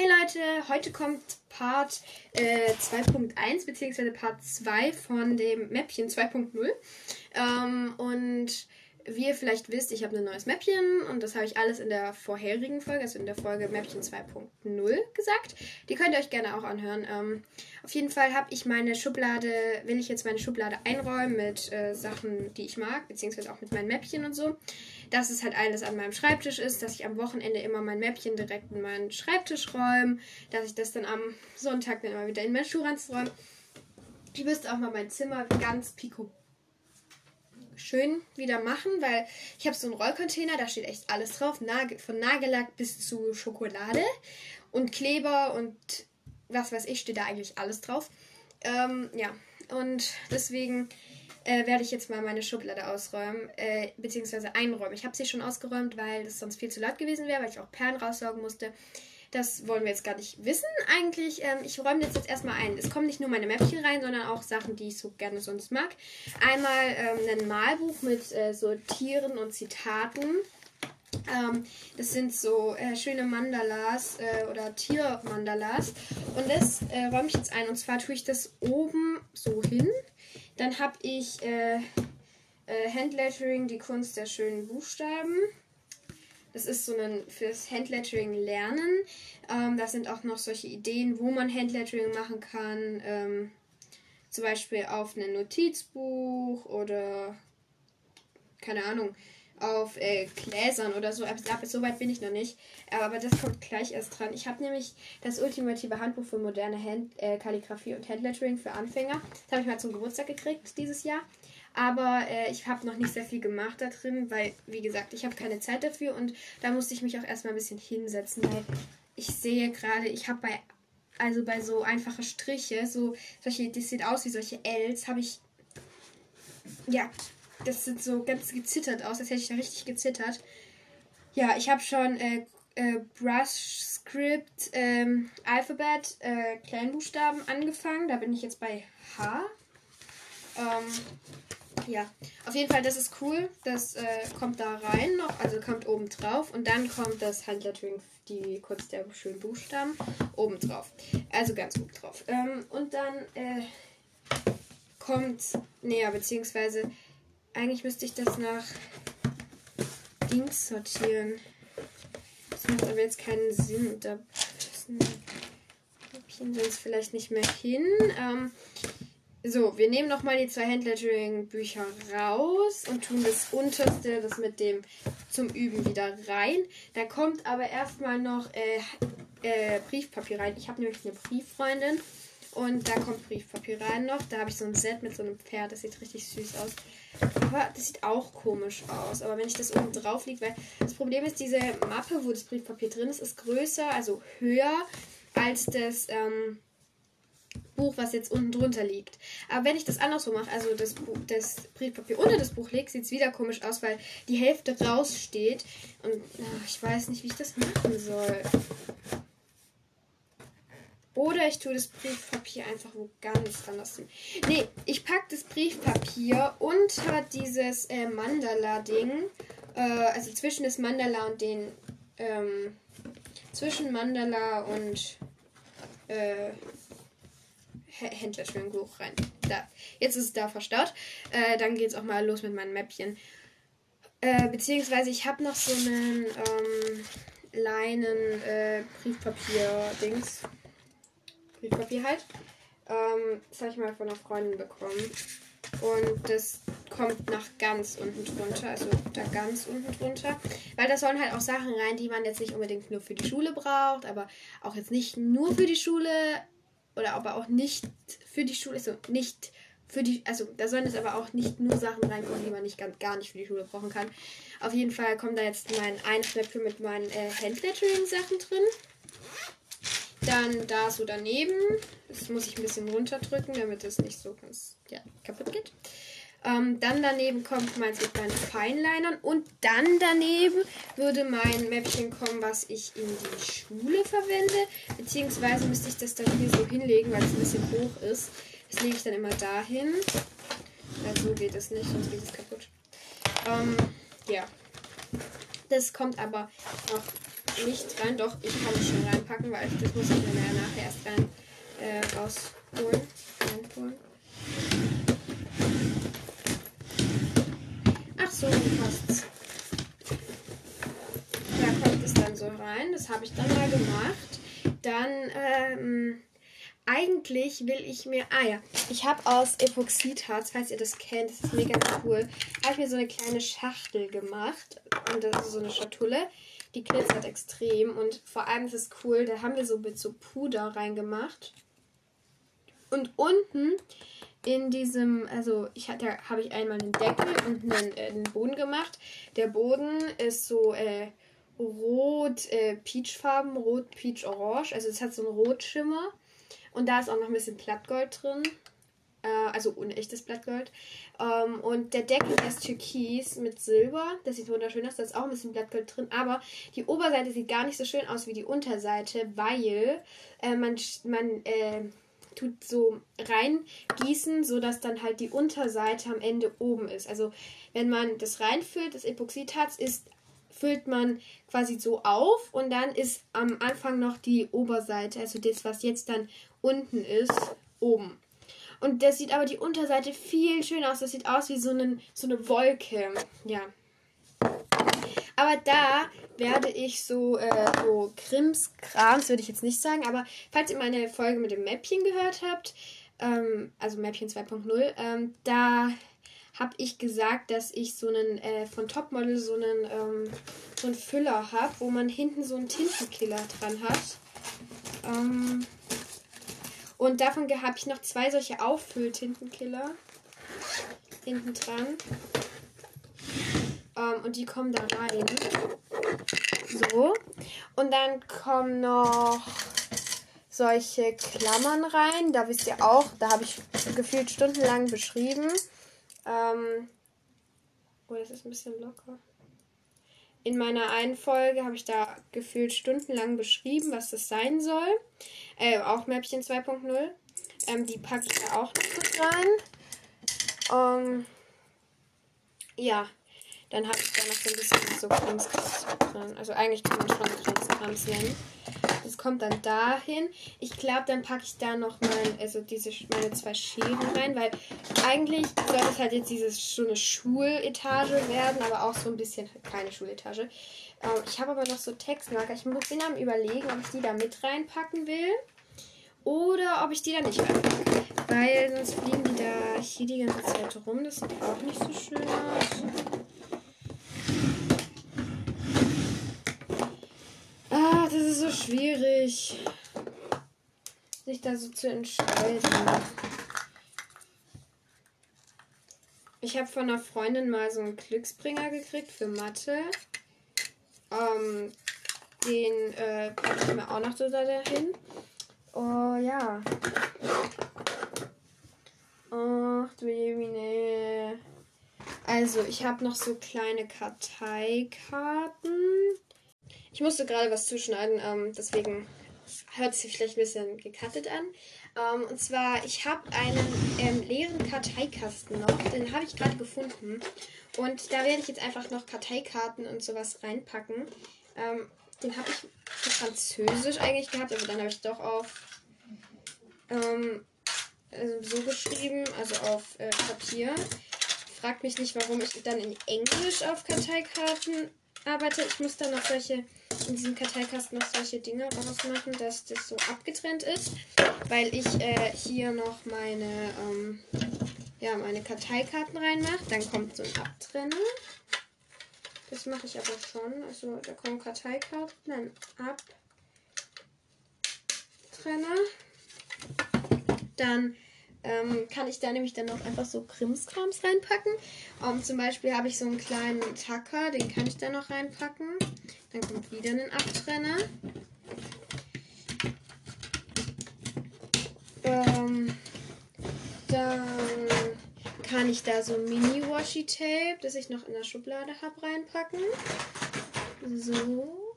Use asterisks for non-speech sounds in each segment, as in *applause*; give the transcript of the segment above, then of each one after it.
Hey Leute, heute kommt Part äh, 2.1 bzw. Part 2 von dem Mäppchen 2.0. Ähm, und wie ihr vielleicht wisst, ich habe ein neues Mäppchen und das habe ich alles in der vorherigen Folge, also in der Folge Mäppchen 2.0 gesagt. Die könnt ihr euch gerne auch anhören. Ähm, auf jeden Fall habe ich meine Schublade, will ich jetzt meine Schublade einräumen mit äh, Sachen, die ich mag, beziehungsweise auch mit meinen Mäppchen und so. Dass es halt alles an meinem Schreibtisch ist, dass ich am Wochenende immer mein Mäppchen direkt in meinen Schreibtisch räume, dass ich das dann am Sonntag dann immer wieder in meinen Schuhranz räume. Ich müsste auch mal mein Zimmer ganz pico schön wieder machen, weil ich habe so einen Rollcontainer, da steht echt alles drauf, von Nagellack bis zu Schokolade und Kleber und was weiß ich, steht da eigentlich alles drauf. Ähm, ja, und deswegen äh, werde ich jetzt mal meine Schublade ausräumen, äh, beziehungsweise einräumen. Ich habe sie schon ausgeräumt, weil das sonst viel zu laut gewesen wäre, weil ich auch Perlen raussaugen musste. Das wollen wir jetzt gar nicht wissen eigentlich. Ähm, ich räume jetzt, jetzt erstmal ein. Es kommen nicht nur meine Mäppchen rein, sondern auch Sachen, die ich so gerne sonst mag. Einmal ähm, ein Malbuch mit äh, so Tieren und Zitaten. Ähm, das sind so äh, schöne Mandalas äh, oder Tiermandalas. Und das äh, räume ich jetzt ein. Und zwar tue ich das oben so hin. Dann habe ich äh, äh, Handlettering, die Kunst der schönen Buchstaben. Das ist so ein fürs Handlettering lernen. Ähm, da sind auch noch solche Ideen, wo man Handlettering machen kann. Ähm, zum Beispiel auf ein Notizbuch oder keine Ahnung, auf äh, Gläsern oder so. Aber so weit bin ich noch nicht. Aber das kommt gleich erst dran. Ich habe nämlich das ultimative Handbuch für moderne Hand, äh, Kalligrafie und Handlettering für Anfänger. Das habe ich mal zum Geburtstag gekriegt dieses Jahr. Aber äh, ich habe noch nicht sehr viel gemacht da drin, weil, wie gesagt, ich habe keine Zeit dafür und da musste ich mich auch erstmal ein bisschen hinsetzen, weil ich sehe gerade, ich habe bei, also bei so einfache Striche, so solche, das sieht aus wie solche Ls, habe ich, ja, das sieht so ganz gezittert aus, als hätte ich da richtig gezittert. Ja, ich habe schon äh, äh, Brush Script, ähm, Alphabet, äh, Kleinbuchstaben angefangen. Da bin ich jetzt bei H. Ähm, ja, auf jeden Fall, das ist cool. Das äh, kommt da rein noch, also kommt oben drauf. Und dann kommt das Handlettering, die kurz der schönen Buchstaben, oben drauf. Also ganz gut drauf. Ähm, und dann äh, kommt näher, beziehungsweise eigentlich müsste ich das nach Dings sortieren. Das macht aber jetzt keinen Sinn. Da passen sonst vielleicht nicht mehr hin. Ähm, so, wir nehmen nochmal die zwei Handlettering-Bücher raus und tun das unterste, das mit dem zum Üben wieder rein. Da kommt aber erstmal noch äh, äh, Briefpapier rein. Ich habe nämlich eine Brieffreundin und da kommt Briefpapier rein noch. Da habe ich so ein Set mit so einem Pferd, das sieht richtig süß aus. Aber das sieht auch komisch aus. Aber wenn ich das oben drauf liege, weil das Problem ist, diese Mappe, wo das Briefpapier drin ist, ist größer, also höher als das. Ähm, Buch, was jetzt unten drunter liegt. Aber wenn ich das andersrum mache, also das, Buch, das Briefpapier unter das Buch lege, sieht es wieder komisch aus, weil die Hälfte raussteht. Und ach, ich weiß nicht, wie ich das machen soll. Oder ich tue das Briefpapier einfach wo ganz anders hin. Nee, ich packe das Briefpapier unter dieses äh, Mandala-Ding. Äh, also zwischen das Mandala und den. Ähm, zwischen Mandala und. Äh, Händlerschwingen hoch rein. Da. Jetzt ist es da verstaut. Äh, dann geht es auch mal los mit meinen Mäppchen. Äh, beziehungsweise ich habe noch so einen ähm, Leinen äh, Briefpapier-Dings. Briefpapier halt. Ähm, das habe ich mal von einer Freundin bekommen. Und das kommt nach ganz unten drunter, also da ganz unten drunter. Weil da sollen halt auch Sachen rein, die man jetzt nicht unbedingt nur für die Schule braucht, aber auch jetzt nicht nur für die Schule, oder aber auch nicht für die Schule, also nicht für die, also da sollen es aber auch nicht nur Sachen reinkommen, die man nicht ganz, gar nicht für die Schule brauchen kann. Auf jeden Fall kommt da jetzt mein Einschnäppchen mit meinen äh, Handlettering-Sachen drin. Dann da so daneben. Das muss ich ein bisschen runterdrücken, damit es nicht so ganz ja, kaputt geht. Ähm, dann daneben kommt meins mit meinen Feinlinern. Und dann daneben würde mein Mäppchen kommen, was ich in die Schule verwende. Beziehungsweise müsste ich das dann hier so hinlegen, weil es ein bisschen hoch ist. Das lege ich dann immer dahin. Ja, so geht es nicht, sonst geht es kaputt. Ähm, ja. Das kommt aber noch nicht rein. Doch, ich kann es schon reinpacken, weil das muss ich mir nachher erst rein äh, rausholen. Reinholen. So, passt's. Da kommt es dann so rein. Das habe ich dann mal gemacht. Dann, ähm, eigentlich will ich mir. Ah ja, ich habe aus Epoxidharz, falls ihr das kennt, das ist mega cool, habe ich mir so eine kleine Schachtel gemacht. Und das ist so eine Schatulle. Die glitzert extrem und vor allem ist es cool, da haben wir so mit so Puder reingemacht. Und unten in diesem, also ich da habe ich einmal einen Deckel und einen, äh, einen, Boden gemacht. Der Boden ist so äh, rot, äh, peachfarben, rot, peach, orange. Also es hat so einen Rotschimmer. Und da ist auch noch ein bisschen Blattgold drin. Äh, also unechtes Blattgold. Ähm, und der Deckel ist türkis mit Silber. Das sieht wunderschön aus. Da ist auch ein bisschen Blattgold drin. Aber die Oberseite sieht gar nicht so schön aus wie die Unterseite, weil äh, man, man äh, tut so reingießen, sodass dann halt die Unterseite am Ende oben ist. Also wenn man das reinfüllt, das Epoxidharz ist füllt man quasi so auf und dann ist am Anfang noch die Oberseite, also das, was jetzt dann unten ist, oben. Und das sieht aber die Unterseite viel schöner aus. Das sieht aus wie so, einen, so eine Wolke. Ja. Aber da werde ich so, äh, so Krimskrams, würde ich jetzt nicht sagen. Aber falls ihr meine Folge mit dem Mäppchen gehört habt, ähm, also Mäppchen 2.0, ähm, da habe ich gesagt, dass ich so einen äh, von Topmodel so einen, ähm, so einen Füller habe, wo man hinten so einen Tintenkiller dran hat. Ähm, und davon habe ich noch zwei solche Auffülltintenkiller hinten dran. Ähm, und die kommen da rein. So. Und dann kommen noch solche Klammern rein. Da wisst ihr auch, da habe ich gefühlt stundenlang beschrieben. Ähm, oh, das ist ein bisschen locker. In meiner einen Folge habe ich da gefühlt stundenlang beschrieben, was das sein soll. Äh, auch Mäppchen 2.0. Ähm, die packe ich da auch noch mit rein. Ähm, ja, dann habe ich da noch so ein bisschen so Krimskrams drin. Also eigentlich kann man schon Krimskrams nennen. Das kommt dann dahin. Ich glaube, dann packe ich da noch mein, also diese, meine zwei Scheren rein, weil eigentlich soll es halt jetzt dieses so eine Schuletage werden, aber auch so ein bisschen keine Schuletage. Ähm, ich habe aber noch so Textmarker. Ich bin am überlegen, ob ich die da mit reinpacken will oder ob ich die da nicht reinpacke. Weil sonst fliegen die da hier die ganze Zeit rum. Das sieht auch nicht so schön aus. Das ist so schwierig, sich da so zu entscheiden. Ich habe von einer Freundin mal so einen Glücksbringer gekriegt für Mathe. Ähm, den äh, packe ich mir auch noch so dahin. Oh ja. Ach du Jemine. Also, ich habe noch so kleine Karteikarten. Ich musste gerade was zuschneiden, ähm, deswegen hört sich vielleicht ein bisschen gecuttet an. Ähm, und zwar, ich habe einen ähm, leeren Karteikasten noch, den habe ich gerade gefunden. Und da werde ich jetzt einfach noch Karteikarten und sowas reinpacken. Ähm, den habe ich für Französisch eigentlich gehabt, aber dann habe ich doch auf ähm, also so geschrieben, also auf äh, Papier. Fragt mich nicht, warum ich dann in Englisch auf Karteikarten arbeite. Ich muss dann noch solche in diesem Karteikasten noch solche Dinge rausmachen, dass das so abgetrennt ist, weil ich äh, hier noch meine, ähm, ja, meine Karteikarten reinmache. Dann kommt so ein Abtrenner. Das mache ich aber schon. Also da kommen Karteikarten, dann Abtrenner. Dann ähm, kann ich da nämlich dann noch einfach so Krimskrams reinpacken. Um, ähm, zum Beispiel habe ich so einen kleinen Tacker, den kann ich da noch reinpacken. Dann kommt wieder ein Abtrenner. Ähm, dann kann ich da so Mini-Washi-Tape, das ich noch in der Schublade habe, reinpacken. So.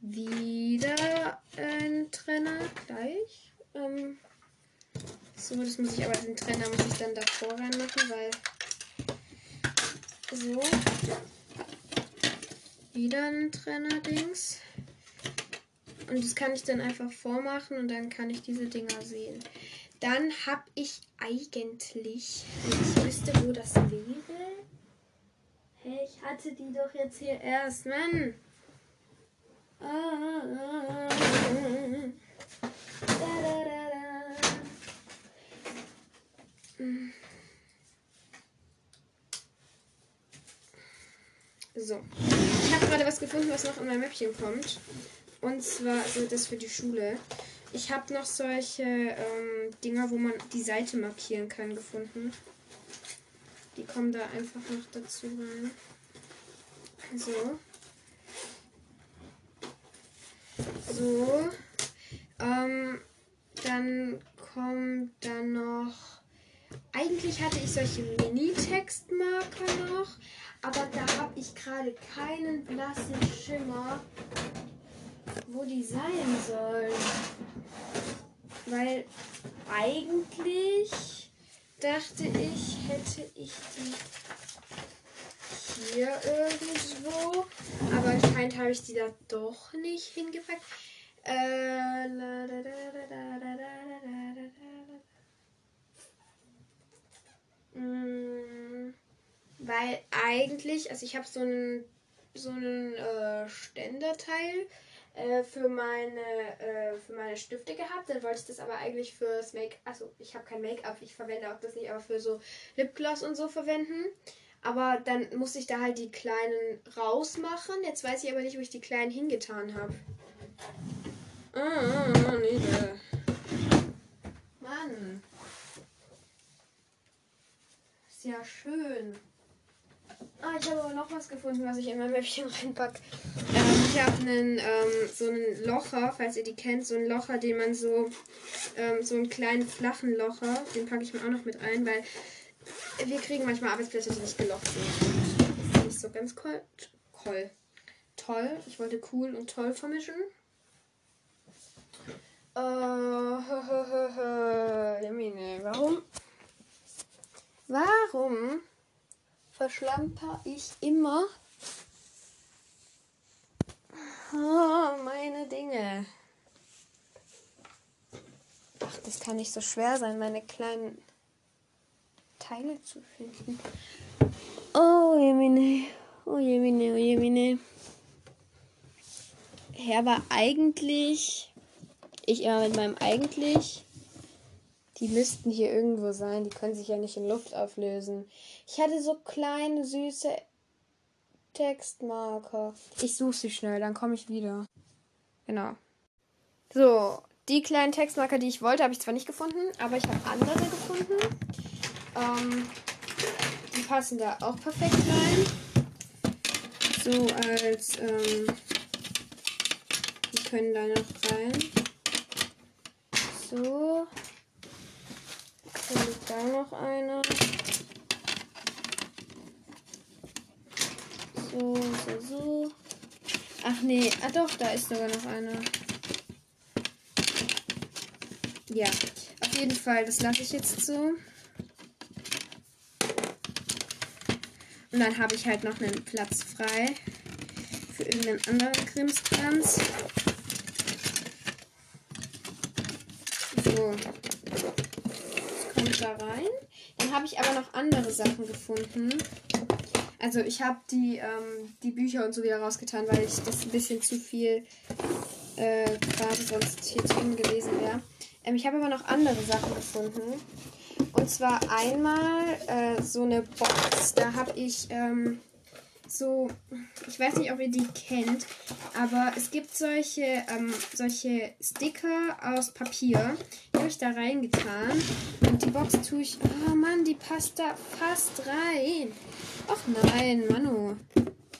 Wieder ein Trenner gleich. Ähm, so, das muss ich aber, den Trenner muss ich dann davor reinmachen, weil so. wieder ein Trenner-Dings. Und das kann ich dann einfach vormachen und dann kann ich diese Dinger sehen. Dann habe ich eigentlich, ich wüsste, wo das wäre. Hey, ich hatte die doch jetzt hier erst, Mann. Ah, da, da, da, da. So. Ich habe gerade was gefunden, was noch in mein Mäppchen kommt. Und zwar, also das für die Schule. Ich habe noch solche ähm, Dinger, wo man die Seite markieren kann, gefunden. Die kommen da einfach noch dazu rein. So. So. Ähm, dann kommt dann noch. Eigentlich hatte ich solche Mini-Textmarker noch, aber da habe ich gerade keinen blassen Schimmer, wo die sein sollen. Weil eigentlich dachte ich, hätte ich die hier irgendwo. Aber anscheinend habe ich die da doch nicht hingepackt. Äh, la, da, da, da, da. Mm, Weil eigentlich, also ich habe so einen so einen äh, Ständerteil äh, für meine äh, für meine Stifte gehabt. Dann wollte ich das aber eigentlich fürs Make, also ich habe kein Make-up, ich verwende auch das nicht, aber für so Lipgloss und so verwenden. Aber dann musste ich da halt die kleinen rausmachen. Jetzt weiß ich aber nicht, wo ich die kleinen hingetan habe. Ah, nee. Mann. Ist ja schön. Ah, ich habe aber noch was gefunden, was ich in mein Mäppchen reinpacke. Ähm, ich habe einen, ähm, so einen Locher, falls ihr die kennt, so einen Locher, den man so, ähm, so einen kleinen flachen Locher, den packe ich mir auch noch mit ein, weil wir kriegen manchmal Arbeitsplätze, die nicht gelocht sind. Das nicht so ganz cool. Cool. Toll. Ich wollte cool und toll vermischen. Äh, *laughs* hö. Jamine, warum? Warum verschlamper ich immer oh, meine Dinge? Ach, das kann nicht so schwer sein, meine kleinen Teile zu finden. Oh, Jemine. Oh, Jemine, oh, Jemine. Herr war eigentlich. Ich immer mit meinem eigentlich. Die müssten hier irgendwo sein. Die können sich ja nicht in Luft auflösen. Ich hatte so kleine, süße Textmarker. Ich suche sie schnell, dann komme ich wieder. Genau. So, die kleinen Textmarker, die ich wollte, habe ich zwar nicht gefunden, aber ich habe andere gefunden. Ähm, die passen da auch perfekt rein. So als, ähm, die können da noch rein. So. Dann liegt da noch einer. So, so, so. Ach nee, ah doch, da ist sogar noch einer. Ja, auf jeden Fall, das lasse ich jetzt so. Und dann habe ich halt noch einen Platz frei für irgendeinen anderen Krimskrams. So. Da rein. Dann habe ich aber noch andere Sachen gefunden. Also ich habe die, ähm, die Bücher und so wieder rausgetan, weil ich das ein bisschen zu viel äh, gerade sonst hier drin gewesen wäre. Ähm, ich habe aber noch andere Sachen gefunden. Und zwar einmal äh, so eine Box. Da habe ich ähm, so, ich weiß nicht, ob ihr die kennt, aber es gibt solche, ähm, solche Sticker aus Papier. Die habe ich da reingetan. Und die Box tue ich. Oh Mann, die passt da fast rein. Ach nein, Manu.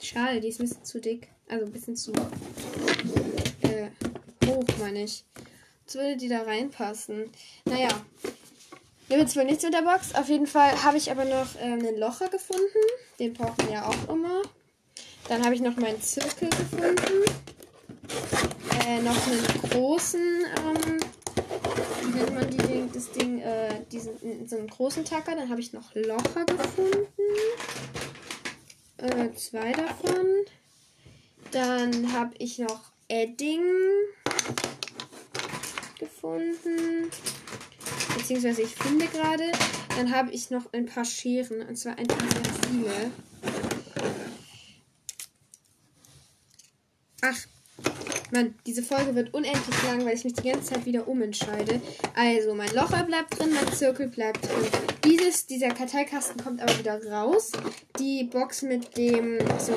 Schade, die ist ein bisschen zu dick. Also ein bisschen zu äh, hoch, meine ich. Jetzt würde die da reinpassen. Naja, Nehme jetzt wohl nichts mit der Box. Auf jeden Fall habe ich aber noch äh, einen Locher gefunden. Den braucht man ja auch immer. Dann habe ich noch meinen Zirkel gefunden. Äh, noch einen großen, ähm, wie nennt man die, das Ding, äh, diesen, so einen großen Tacker. Dann habe ich noch Locher gefunden. Äh, zwei davon. Dann habe ich noch Edding gefunden. Beziehungsweise ich finde gerade. Dann habe ich noch ein paar Scheren. Und zwar ein paar sehr viele. Ach, Mann, diese Folge wird unendlich lang, weil ich mich die ganze Zeit wieder umentscheide. Also, mein Locher bleibt drin, mein Zirkel bleibt drin. Dieses, dieser Karteikasten kommt aber wieder raus. Die Box mit dem, also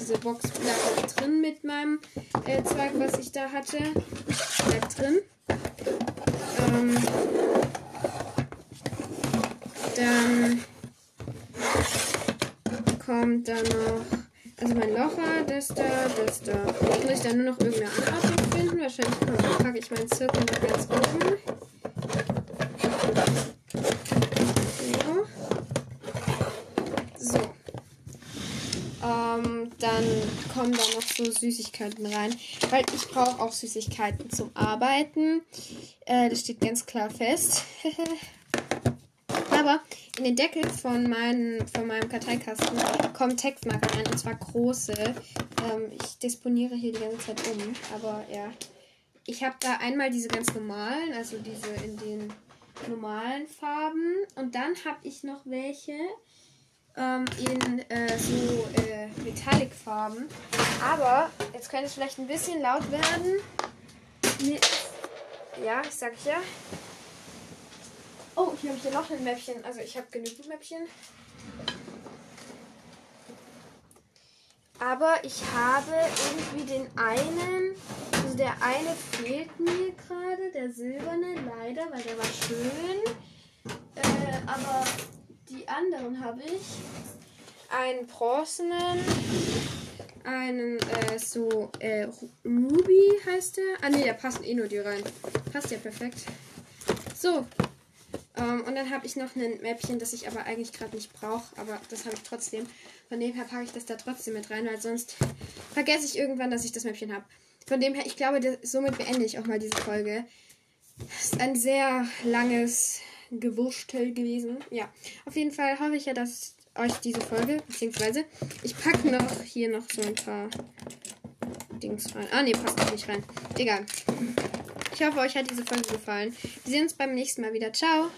diese Box bleibt drin mit meinem äh, Zweig, was ich da hatte. Bleibt drin. Ähm, dann kommt da noch also mein Locher, das da, das da. Muss ich dann nur noch irgendeine Anordnung finden. Wahrscheinlich packe ich meinen Zirkel noch ganz oben. So. so. Ähm, dann kommen da noch so Süßigkeiten rein. Weil ich brauche auch Süßigkeiten zum Arbeiten. Äh, das steht ganz klar fest. *laughs* Aber in den Deckel von, mein, von meinem Karteikasten kommen Textmarker rein, und zwar große. Ähm, ich disponiere hier die ganze Zeit um, aber ja. Ich habe da einmal diese ganz normalen, also diese in den normalen Farben. Und dann habe ich noch welche ähm, in äh, so äh, Metallic-Farben. Aber jetzt könnte es vielleicht ein bisschen laut werden. Ja, ich sag ja. Oh, hier habe ich ja noch ein Mäppchen. Also ich habe genügend Mäppchen. Aber ich habe irgendwie den einen, also der eine fehlt mir gerade, der silberne, leider, weil der war schön. Äh, aber die anderen habe ich. Einen bronzenen, einen äh, so äh, Ruby heißt der. Ah ne, da passen eh nur die rein. Passt ja perfekt. So, ähm, und dann habe ich noch ein Mäppchen, das ich aber eigentlich gerade nicht brauche, aber das habe ich trotzdem. Von dem her packe ich das da trotzdem mit rein, weil sonst vergesse ich irgendwann, dass ich das Mäppchen habe. Von dem her, ich glaube, das, somit beende ich auch mal diese Folge. Das ist ein sehr langes Gewurstel gewesen. Ja, auf jeden Fall hoffe ich ja, dass euch diese Folge, beziehungsweise ich packe noch hier noch so ein paar Dings rein. Ah, ne, passt noch nicht rein. Egal. Ich hoffe, euch hat diese Folge gefallen. Wir sehen uns beim nächsten Mal wieder. Ciao.